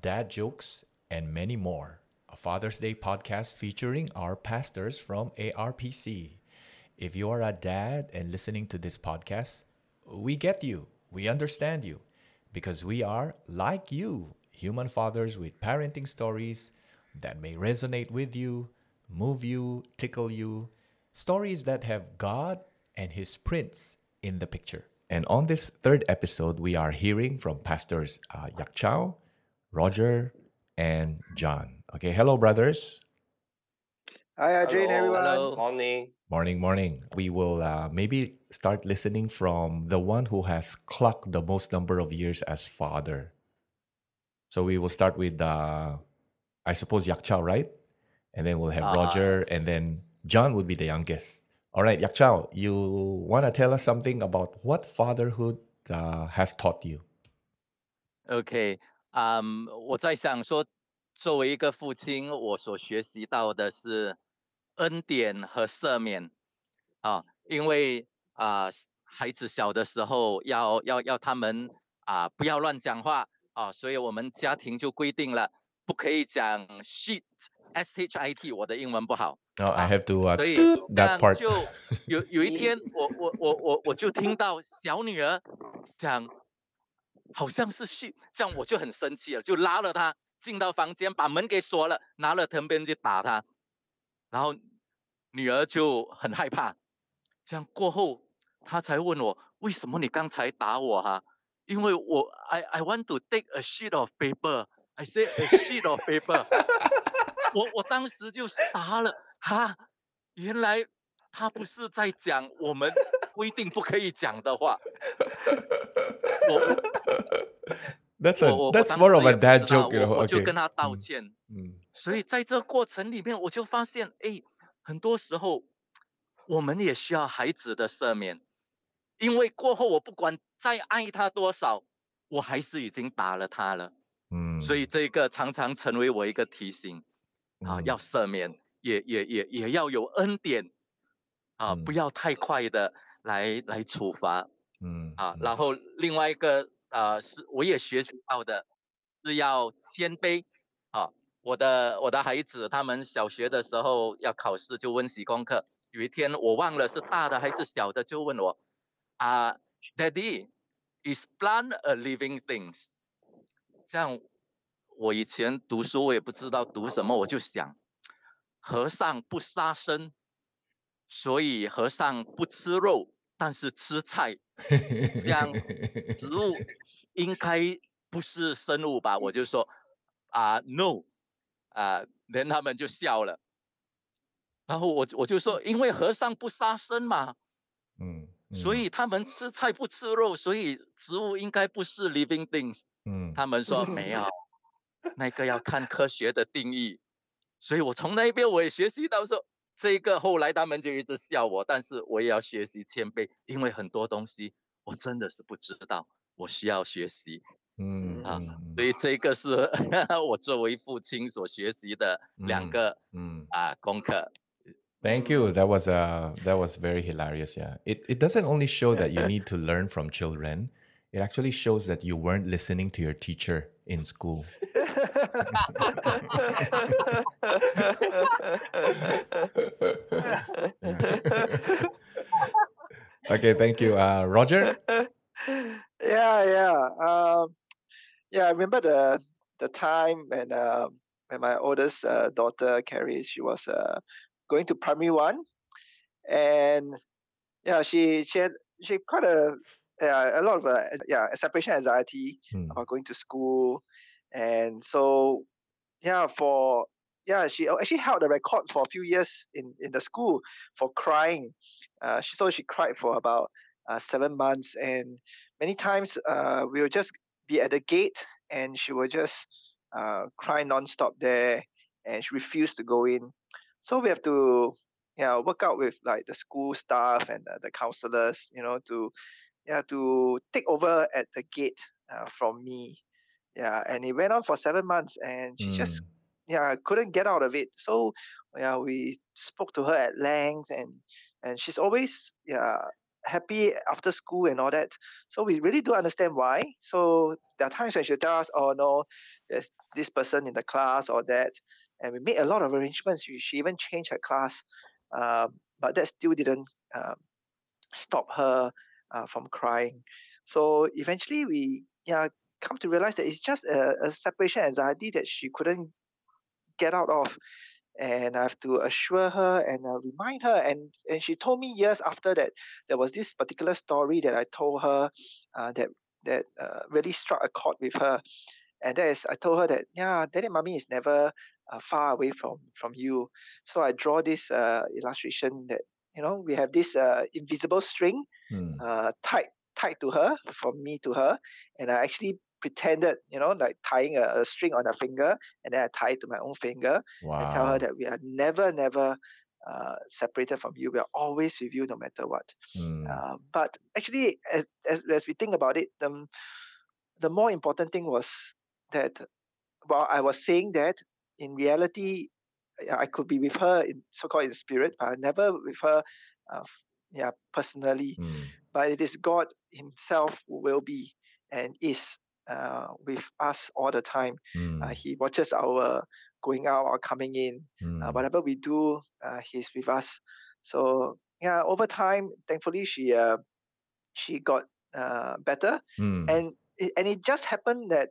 Dad jokes and many more. A Father's Day podcast featuring our pastors from ARPC. If you are a dad and listening to this podcast, we get you. We understand you because we are like you, human fathers with parenting stories that may resonate with you, move you, tickle you, stories that have God and His prints in the picture. And on this third episode, we are hearing from pastors uh, Yak Chow, Roger, and John. Okay, hello, brothers. Hi, Adrian, Hello, everyone. hello. Morning. Morning, morning. We will uh, maybe start listening from the one who has clocked the most number of years as father. So we will start with, uh, I suppose, Yak Chow, right? And then we'll have Uh, Roger, and then John would be the youngest. All right, Yak Chow, you want to tell us something about what fatherhood uh, has taught you? OK，嗯，我在想说，作为一个父亲，我所学习到的是恩典和赦免啊，因为啊，孩子小的时候要要要他们啊不要乱讲话啊，所以我们家庭就规定了，不可以讲 shit S h i t，我的英文不好。Oh, I 啊 have to uh, 所以 toot 这 that part. 就有有一天，我我我我我就听到小女儿讲，好像是去，这样我就很生气了，就拉了她进到房间，把门给锁了，拿了藤鞭去打她，然后女儿就很害怕。这样过后，她才问我，为什么你刚才打我哈、因为我 I I want to take a sheet of paper. I say a sheet of paper 我我当时就傻了，哈，原来他不是在讲我们规定不可以讲的话。我 That's a that's more of a dad joke, 我就跟他道嗯歉。嗯所以在这过程里面，我就发现，哎，很多时候我们也需要孩子的赦免，因为过后我不管再爱他多少，我还是已经打了他了。嗯所以这个常常成为我一个提醒啊，嗯要赦免，也也也也要有恩典啊，不嗯要太快的来来处罚嗯啊。嗯然后另外一个呃，是我也学习到的，是要谦卑啊。我的我的孩子他们小学的时候要考试就温习功课，有一天我忘了是大的还是小的，就问我啊，Daddy，is plant a living things？这样，我以前读书我也不知道读什么，我就想，和尚不杀生，所以和尚不吃肉，但是吃菜，这样植物 应该不是生物吧？我就说啊、n o 啊，连他们就笑了。然后我我就说，因为和尚不杀生嘛，嗯所以他们吃菜不吃肉，所以植物应该不是 living things。嗯他们说没有，那个要看科学的定义。所以我从那边我也学习到说，这个后来他们就一直笑我，但是我也要学习谦卑，因为很多东西我真的是不知道，我需要学习嗯啊。嗯所以这个是我作为父亲所学习的两嗯个嗯啊功课。Thank you. That was uh that was very hilarious. Yeah. It it doesn't only show that you need to learn from children. It actually shows that you weren't listening to your teacher in school. okay, thank you. Uh Roger? yeah, yeah. Um, yeah, I remember the the time when uh, when my oldest uh, daughter Carrie, she was uh, going to primary one, and yeah, she she had she quite a yeah, a lot of uh, yeah separation anxiety Hmm. about going to school, and so yeah for yeah she uh, actually held the record for a few years in in the school for crying. Uh, she so she cried for about uh, seven months, and many times uh, we will just be at the gate, and she will just uh, cry nonstop there, and she refused to go in. So we have to yeah work out with like the school staff and uh, the counselors, you know, to yeah to take over at the gate uh, from me. Yeah, and it went on for seven months, and she just Mm. yeah couldn't get out of it. So yeah, we spoke to her at length, and and she's always yeah happy after school and all that. So we really do understand why. So there are times when she tells us, "Oh no, there's this person in the class or that," and we made a lot of arrangements. She even changed her class, um, but that still didn't uh, stop her uh, from crying. So eventually, we yeah come to realize that it's just a, a separation anxiety that she couldn't get out of and I have to assure her and uh, remind her. And and she told me years after that there was this particular story that I told her uh, that that uh, really struck a chord with her. And that is, I told her that yeah, daddy, mommy is never uh, far away from from you. So I draw this uh, illustration that you know we have this uh, invisible string Mm. tied tied to her from me to her, and I actually pretended, you know, like tying a, a string on her finger, and then I tie it to my own finger wow. and tell her that we are never, never uh, separated from you. We are always with you, no matter what. Mm. Uh, but actually, as, as as we think about it, the the more important thing was that while I was saying that, in reality, I could be with her in so-called in spirit, but I never with her, uh, yeah, personally Mm. but it is God Himself who will be and is uh, with us all the time. Uh, Mm. he watches our going out or coming in. Uh, Mm. whatever we do, uh, He's with us. So yeah, over time, thankfully, she uh, she got uh, better, Mm. and it, and it just happened that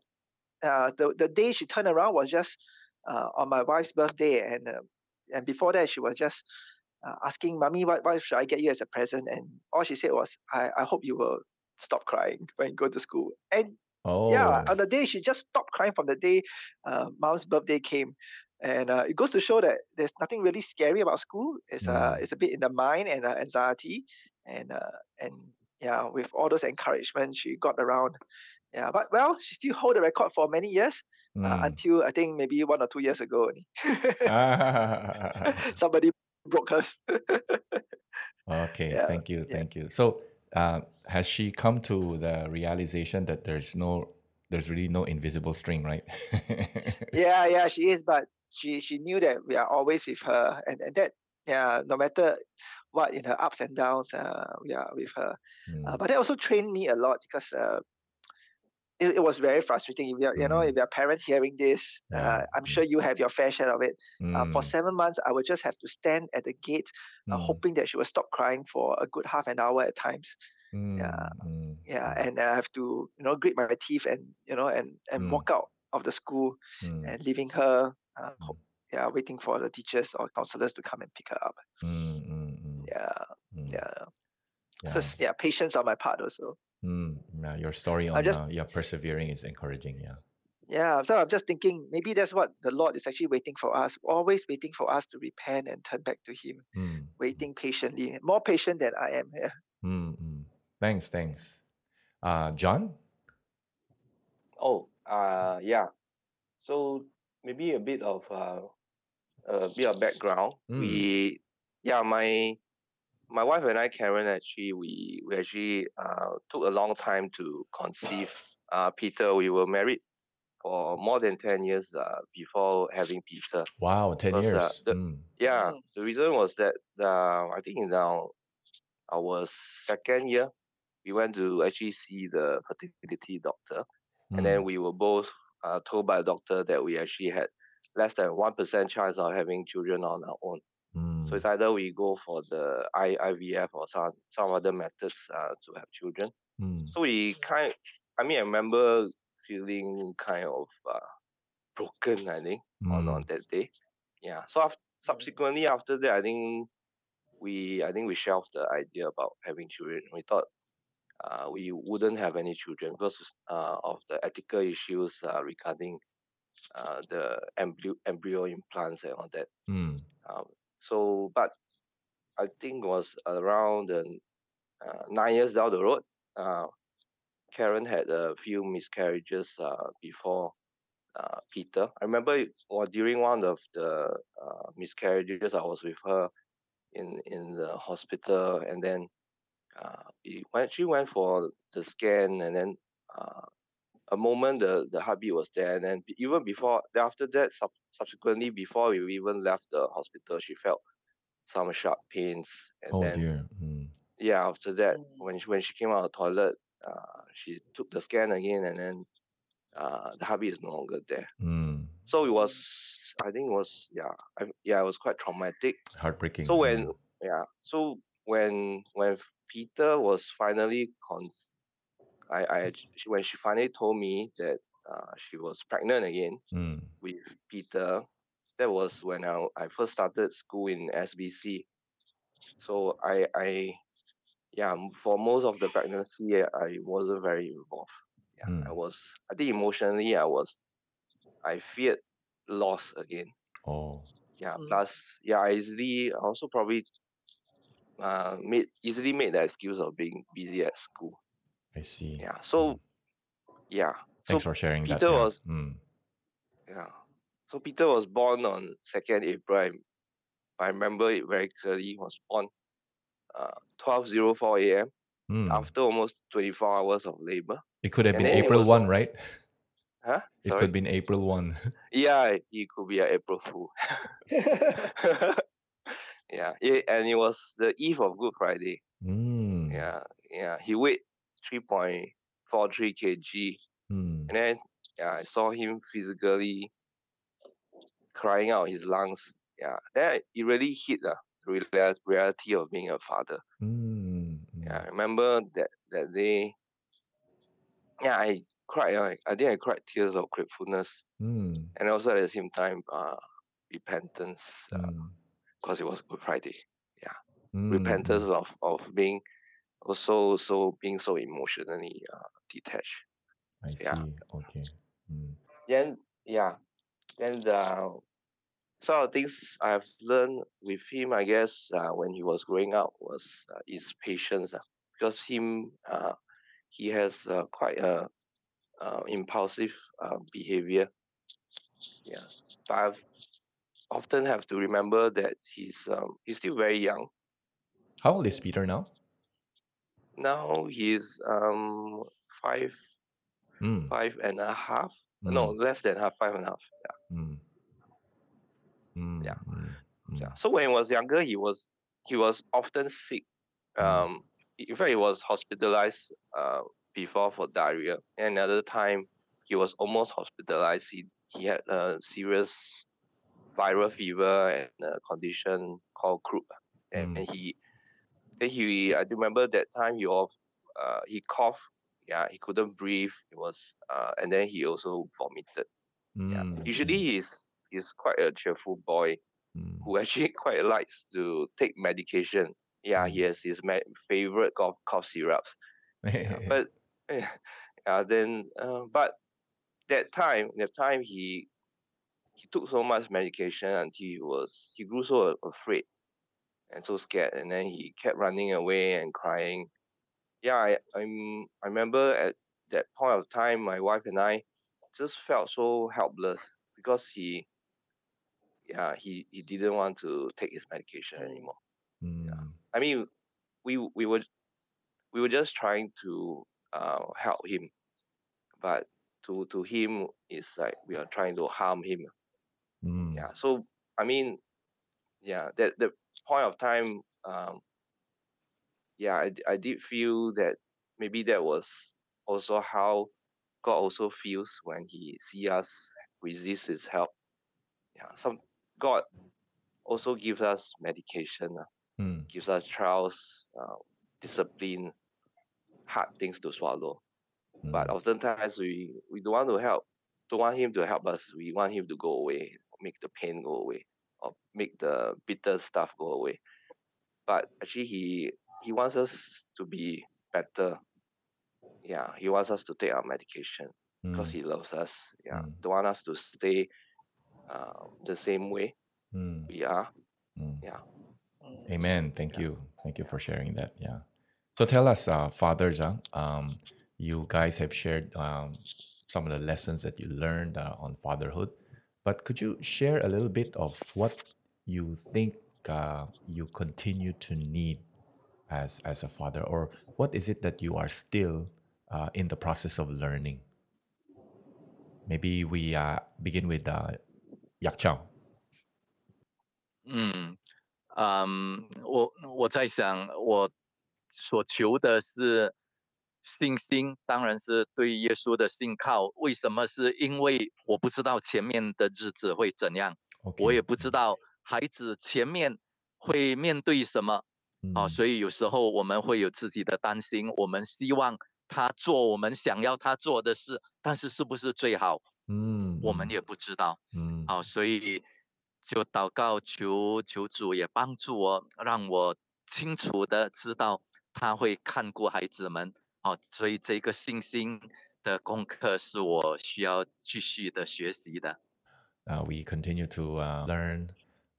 uh, the the day she turned around was just uh, on my wife's birthday, and uh, and before that she was just uh, asking mommy what what should I get you as a present, and all she said was I I hope you will stop crying when you go to school. And oh. yeah, on the day she just stopped crying from the day uh, mom's birthday came. And uh, it goes to show that there's nothing really scary about school. It's uh, Mm. it's a bit in the mind and uh, anxiety, and uh, and yeah, with all those encouragement, she got around. Yeah, but well, she still hold the record for many years uh, Mm. until I think maybe one or two years ago. Ah. Somebody broke hers. Okay, yeah, thank you, yeah, thank you. So, uh, has she come to the realization that there's no, there's really no invisible string, right? yeah, yeah. She is, but she she knew that we are always with her, and, and that yeah, no matter what in her ups and downs, uh, we are with her. Uh, Mm, but that also trained me a lot because uh, it, it was very frustrating. If you're, you know, mm, if you're a parent hearing this, uh. I'm sure you have your fair share of it. Uh, for Mm, seven months, I would just have to stand at the gate, uh, mm, hoping that she will stop crying for a good half an hour at times. Yeah, mm, mm, yeah, mm, and I have to, you know, grit my teeth and you know, and and mm, walk out of the school mm, and leaving her, uh, mm, yeah, waiting for the teachers or counselors to come and pick her up. mm, mm, mm, Yeah, mm. yeah. So Yeah. yeah, patience on my part also. Mm, yeah, your story on just uh, yeah persevering is encouraging. Yeah. Yeah, so I'm just thinking maybe that's what the Lord is actually waiting for us, always waiting for us to repent and turn back to Him, Mm, mm, waiting patiently, more patient than I am. Yeah. mm, mm. Thanks, thanks. Uh, John. Oh, uh, yeah. So maybe a bit of uh, a bit of background. Mm, We, yeah, my my wife and I, Karen, actually, we we actually uh, took a long time to conceive uh, Peter. We were married for more than ten years uh, before having Peter. wow, ten Because uh, years. the Mm, yeah, Mm, the reason was that uh, I think in our our second year, we went to actually see the fertility doctor and then mm, we were both uh, told by the doctor that we actually had less than one percent chance of having children on our own. So it's mm, either we go for the I, IVF or some some other methods uh, to have children. mm, So we kind, I mean, I remember feeling kind of uh, broken. I think on on mm, that day. Yeah. So af- mm, subsequently after that, I think we I think we shelved the idea about having children. We thought uh, we wouldn't have any children because uh, of the ethical issues uh, regarding uh, the embryo, embryo implants and all that. mm, Um, so, but I think it was around uh, uh, nine years down the road. Uh, Karen had a few miscarriages uh, before uh, Peter. I remember or during one of the uh, miscarriages, I was with her in in the hospital, and then uh, we went, she went for the scan, and then uh, a moment the the heartbeat was there, and then even before after that, sub- subsequently before we even left the hospital, she felt some sharp pains, and Oh then dear. Mm, yeah, after that, Mm. when she, when she came out of the toilet, uh, she took the scan again, and then uh, the heartbeat is no longer there. Mm. So it was, I think it was, yeah, I, yeah, it was quite traumatic. Heartbreaking. So when, Mm. yeah, so when when Peter was finally cons, I I she- when she finally told me that uh, she was pregnant again Mm. with Peter, that was when I I first started school in SBC. So I I yeah for most of the pregnancy I I wasn't very involved. Yeah, I Mm. was I think emotionally I was I feared loss again. Oh. Yeah, Mm. plus yeah I easily I also probably uh made easily made the excuse of being busy at school. I see. Yeah. So, mm. yeah. Thanks so for sharing Peter that. Peter yeah. was, mm. yeah. So Peter was born on second April. I, remember it very clearly. He was born uh, twelve zero four a.m. Mm. After almost twenty four hours of labor. It could have and been April was, one, right? Huh? It could have been April one. yeah, it could be an April Fool. yeah, Yeah, and it was the eve of Good Friday. Mm. Yeah, yeah. He wait 3.43 kg. Mm. And then yeah, I saw him physically crying out his lungs. Yeah, that it really hit the reality of being a father. Mm. Yeah, hmm. I remember that that day. Yeah, I cried. I I think I cried tears of gratefulness, mm. and also at the same time, uh, repentance, because uh, hmm. it was Good Friday. Yeah, hmm, repentance of of being also so being so emotionally uh, detached. I yeah. see. Okay. Mm. Then yeah, then the some of the things I've learned with him, I guess, uh, when he was growing up was uh, his patience. Uh, because him, uh, he has uh, quite a uh, impulsive uh, behavior. Yeah, but I've often have to remember that he's um, he's still very young. How old is Peter now? Now he's um five Mm. five and a half. No, Mm. less than half, five and a half. Yeah. Mm. Mm. Yeah. Mm. yeah. Mm. So when he was younger, he was he was often sick. Mm. Um, in fact, he was hospitalized uh, before for diarrhea. And another time, he was almost hospitalized. He he had a serious viral fever and a condition called croup. And, Mm. and he then he I remember that time he off uh, he coughed. Yeah, he couldn't breathe. It was uh, and then he also vomited. Yeah. Mm. Usually he's he's quite a cheerful boy Mm. who actually quite likes to take medication. Yeah, he Mm. has his ma- favorite cough, cough syrups. Yeah, but yeah, then uh, but that time, that time he he took so much medication until he was he grew so afraid and so scared, and then he kept running away and crying. Yeah, I I'm I remember at that point of time, my wife and I just felt so helpless because he yeah he he didn't want to take his medication anymore. Mm. I mean, we we were we were just trying to uh, help him, but to to him it's like we are trying to harm him. Mm. Yeah. So I mean, yeah, that the point of time, um, yeah, I did feel that maybe that was also how God also feels when He see us resist His help. Yeah. Some God also gives us medication. ah. Mm. gives us trials, uh, discipline, hard things to swallow. But Mm. oftentimes we, we don't want to help, don't want him to help us. We want him to go away, make the pain go away, or make the bitter stuff go away. But actually, he he wants us to be better. Yeah, he wants us to take our medication because Mm. he loves us. Yeah, Mm. don't want us to stay uh, the same way Mm. we are. Mm. Yeah. Amen. Thank Yeah. you. Thank you for sharing that. Yeah. So tell us, uh, fathers, uh, um, you guys have shared um, some of the lessons that you learned uh, on fatherhood, but could you share a little bit of what you think uh, you continue to need as as a father, or what is it that you are still uh, in the process of learning? Maybe we uh, begin with uh, Yak Chao. 嗯，嗯，我我在想，我 所求的是 信心，当然是对耶稣的信靠。为什么？是因为我不知道前面的日子会怎样，我也不知道孩子前面会面对什么啊，所以有时候我们会有自己的担心。我们希望他做我们想要他做的事，但是是不是最好？嗯，我们也不知道。嗯，啊，所以就祷告求求主也帮助我，让我清楚的知道他会看顾孩子们。哦，所以这个信心的功课是我需要继续的学习的。Uh, we continue to uh, learn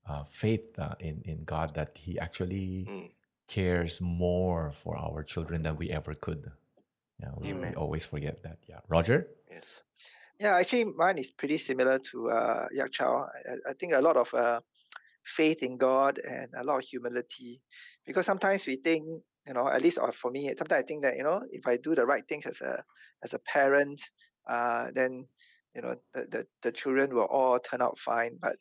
uh, faith uh, in in God that He actually mm. cares more for our children than we ever could. Yeah, we, we, always forget that. Yeah, Roger. Yes. Yeah, actually, mine is pretty similar to uh, Yak Chao. I, I think a lot of uh, faith in God and a lot of humility, because sometimes we think you know at least or for me sometimes i think that you know if i do the right things as a as a parent uh, then you know the, the, the children will all turn out fine but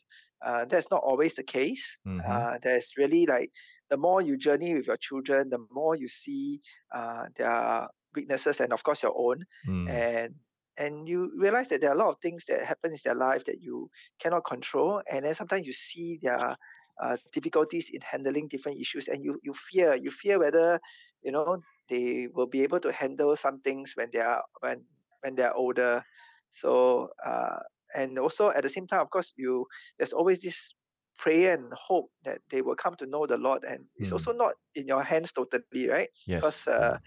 uh, that's not always the case mm-hmm. uh, there's really like the more you journey with your children the more you see uh, their weaknesses and of course your own mm. and and you realize that there are a lot of things that happen in their life that you cannot control and then sometimes you see their uh, difficulties in handling different issues and you you fear you fear whether you know they will be able to handle some things when they are when when they're older so uh, and also at the same time of course you there's always this prayer and hope that they will come to know the lord and mm. it's also not in your hands totally right yes. because uh,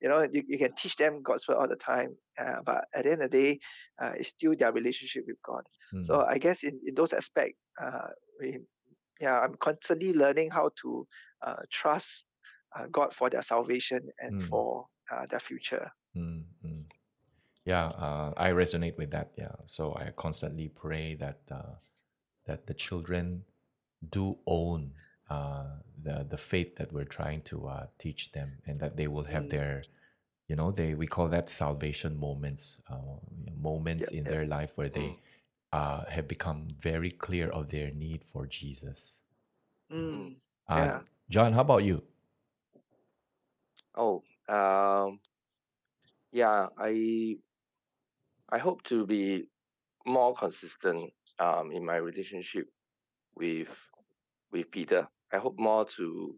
you know you, you can teach them god's word all the time uh, but at the end of the day uh, it's still their relationship with god mm. so i guess in, in those aspects uh, we yeah, I'm constantly learning how to uh, trust uh, God for their salvation and mm. for uh, their future. Mm-hmm. Yeah, uh, I resonate with that. Yeah, so I constantly pray that uh, that the children do own uh, the the faith that we're trying to teach them, and that they will have mm. their you know they we call that salvation moments moments in their life where they mm uh, have become very clear of their need for Jesus. Mm, uh, yeah. John, how about you? Oh, um, yeah, I I hope to be more consistent um, in my relationship with with Peter. I hope more to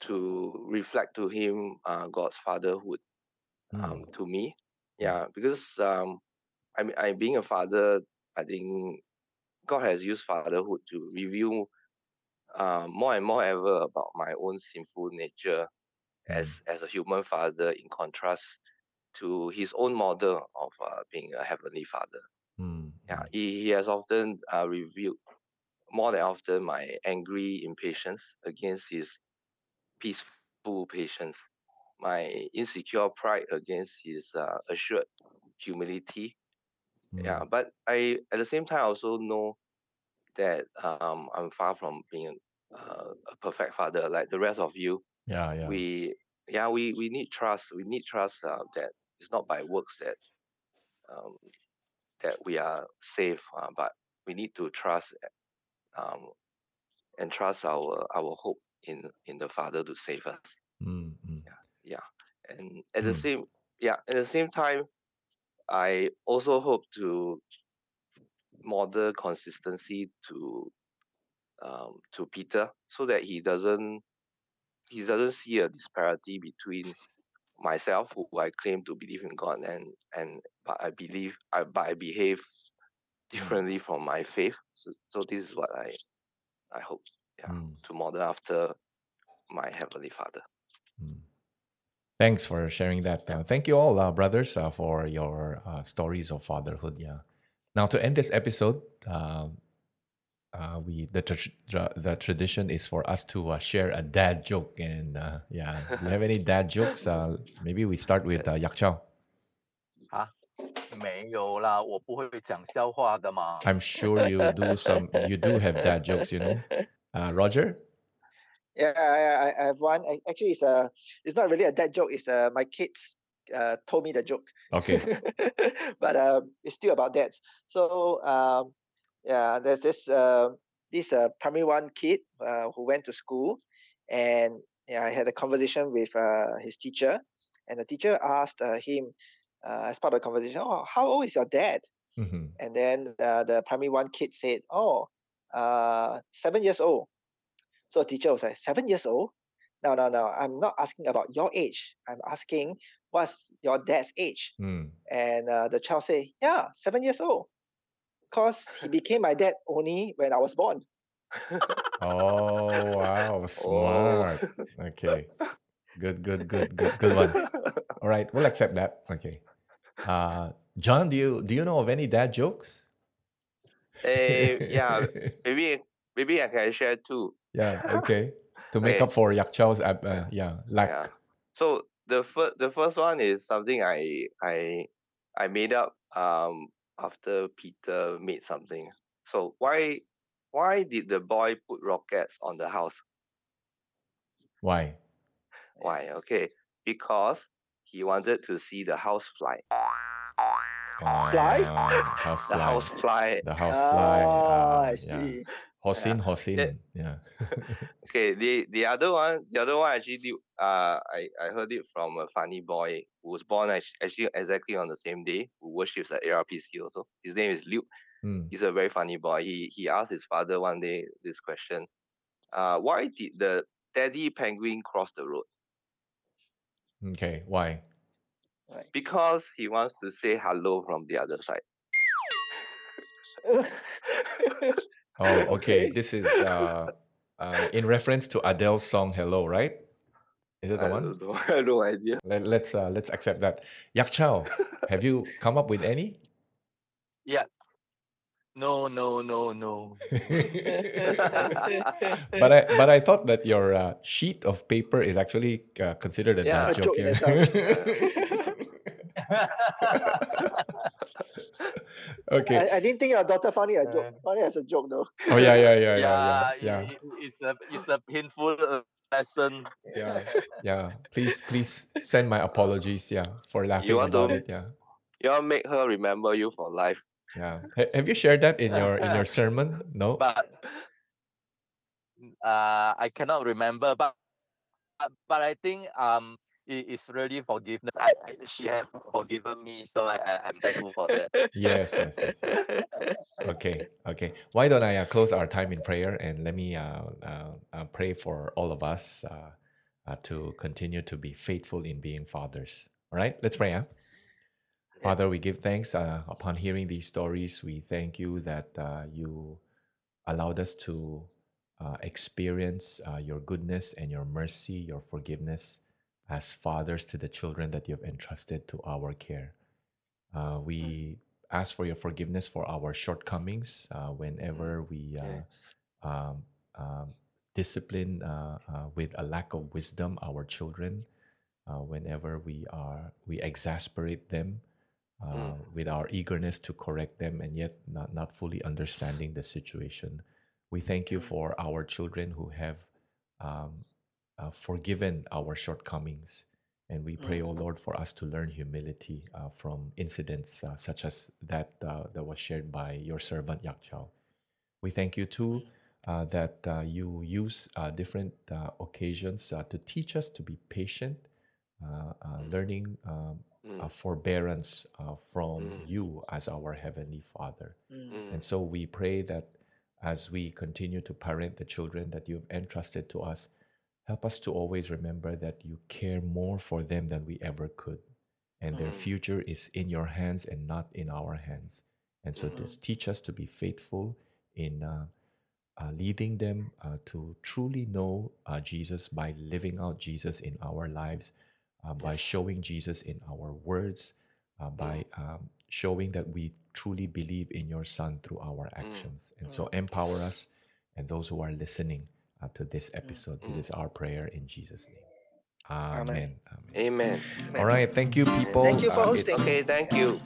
to reflect to him uh, God's fatherhood um, mm. to me. Yeah, because um, I mean, I being a father, I think God has used fatherhood to reveal uh, more and more ever about my own sinful nature as mm. as a human father, in contrast to His own model of uh, being a heavenly father. Mm. Yeah, mm. he, he has often uh, revealed more than often my angry impatience against His peaceful patience, my insecure pride against His uh, assured humility, yeah, mm. but I at the same time also know that um, I'm far from being uh, a perfect father like the rest of you. Yeah, yeah. We yeah we we need trust. We need trust uh, that it's not by works that um, that we are safe, uh, but we need to trust um, and trust our our hope in in the Father to save us. Mm-hmm. Yeah, yeah, and at mm. the same yeah at the same time I also hope to model consistency to um, to Peter so that he doesn't he doesn't see a disparity between myself who I claim to believe in God and and but I believe I but I behave hmm. differently from my faith. So, so this is what I I hope yeah mm. to model after my heavenly Father. Mm. Thanks for sharing that. Uh, thank you all, uh, brothers, uh, for your uh, stories of fatherhood. Yeah. Now to end this episode, um, uh, we the tra- the tradition is for us to uh, share a dad joke. And yeah, do you have any dad jokes? maybe we start with uh, Yak Chao. 啊，没有啦，我不会讲笑话的嘛。I'm sure you do some. You do have dad jokes, you know. Roger. Yeah, I, I, have one. Actually, it's a it's not really a dad joke. It's uh, my kids uh, told me the joke. Okay. but uh, it's still about that. So um, yeah, there's this uh, this uh, primary one kid uh, who went to school, and yeah, I had a conversation with uh, his teacher, and the teacher asked uh, him uh, as part of the conversation, "Oh, how old is your dad?" Mhm. And then uh, the primary one kid said, "Oh, uh, seven years old." So the teacher was like, seven years old? No, no, no. I'm not asking about your age. I'm asking what's your dad's age?" Mm. And uh, the child said, "Yeah, seven years old." Because he became my dad only when I was born. Oh wow, smart. Okay. Good, good, good, good, good one. All right, we'll accept that. Okay. Uh John, do you do you know of any dad jokes? Eh, yeah, maybe maybe I can share too. Yeah, okay. To make Okay. up for Yak Chao's ab- uh, yeah, lack. Yeah. So the first the first one is something I I I made up um after Peter made something. So why why did the boy put rockets on the house? Why? Why? Okay, because he wanted to see the house fly. Fly? Ah, house The house fly. The house fly. Ah, ah, I yeah. See. Hosin, Hosin. Yeah. Yeah. Okay, the the other one, the other one actually, uh, I I heard it from a funny boy who was born actually exactly on the same day, who worships at ARPC also. His name is Luke. Mm. He's a very funny boy. He he asked his father one day this question: uh, Why did the daddy penguin cross the road? Okay. Why? Because he wants to say hello from the other side. Oh, okay. This is uh, uh, in reference to Adele's song "Hello," right? Is it the I one? don't know. I have no idea. Let, let's uh, let's accept that. Yak Chao, have you come up with any? Yeah. No, no, no, no. but I but I thought that your uh, sheet of paper is actually uh, considered a Yeah. dad A joke. joke in okay. I, I didn't think your daughter found it a joke. Found it as a joke though. Oh yeah, yeah, yeah, yeah, yeah, yeah, yeah, it- it's a it's a painful lesson. yeah, yeah. Please, please send my apologies. Yeah, for laughing want about to- it. Yeah, You want make her remember you for life. yeah. Ha- have you shared that in your in your sermon? No. But uh, I cannot remember. But but, but I think um it is really forgiveness. I, I she has forgiven me, so I, I I'm thankful for that. Yes, yes, yes. yes. Okay, okay. Why don't I uh, close our time in prayer and let me uh, uh, uh, pray for all of us uh, uh, to continue to be faithful in being fathers. All right, let's pray. Huh? Father, we give thanks uh, upon hearing these stories. We thank you that uh, you allowed us to uh, experience uh, your goodness and your mercy, your forgiveness as fathers to the children that you have entrusted to our care. Uh, we ask for your forgiveness for our shortcomings uh, whenever we Okay. uh, um, um, discipline uh, uh, with a lack of wisdom our children. Uh, whenever we are we exasperate them uh, with our eagerness to correct them and yet not, not fully understanding the situation. We thank you for our children who have um, uh, forgiven our shortcomings. And we pray, O Lord, for us to learn humility uh, from incidents uh, such as that uh, that was shared by your servant Yak Chao. We thank you too uh, that uh, you use uh, different uh, occasions uh, to teach us to be patient, uh, uh, learning um, Mm, uh, forbearance uh, from Mm. you as our Heavenly Father. Mm, And so we pray that as we continue to parent the children that you've entrusted to us, help us to always remember that you care more for them than we ever could. And their Mm. future is in your hands and not in our hands. And so Mhm. just teach us to be faithful in uh, uh, leading them uh, to truly know uh, Jesus by living out Jesus in our lives, uh, by showing Jesus in our words, uh, by um, showing that we truly believe in your Son through our actions. And so empower us and those who are listening to this episode. This is our prayer in Jesus' name. Amen. Amen. Amen. Amen. All right. Thank you, people. Thank you for Uh, hosting. Okay, thank you.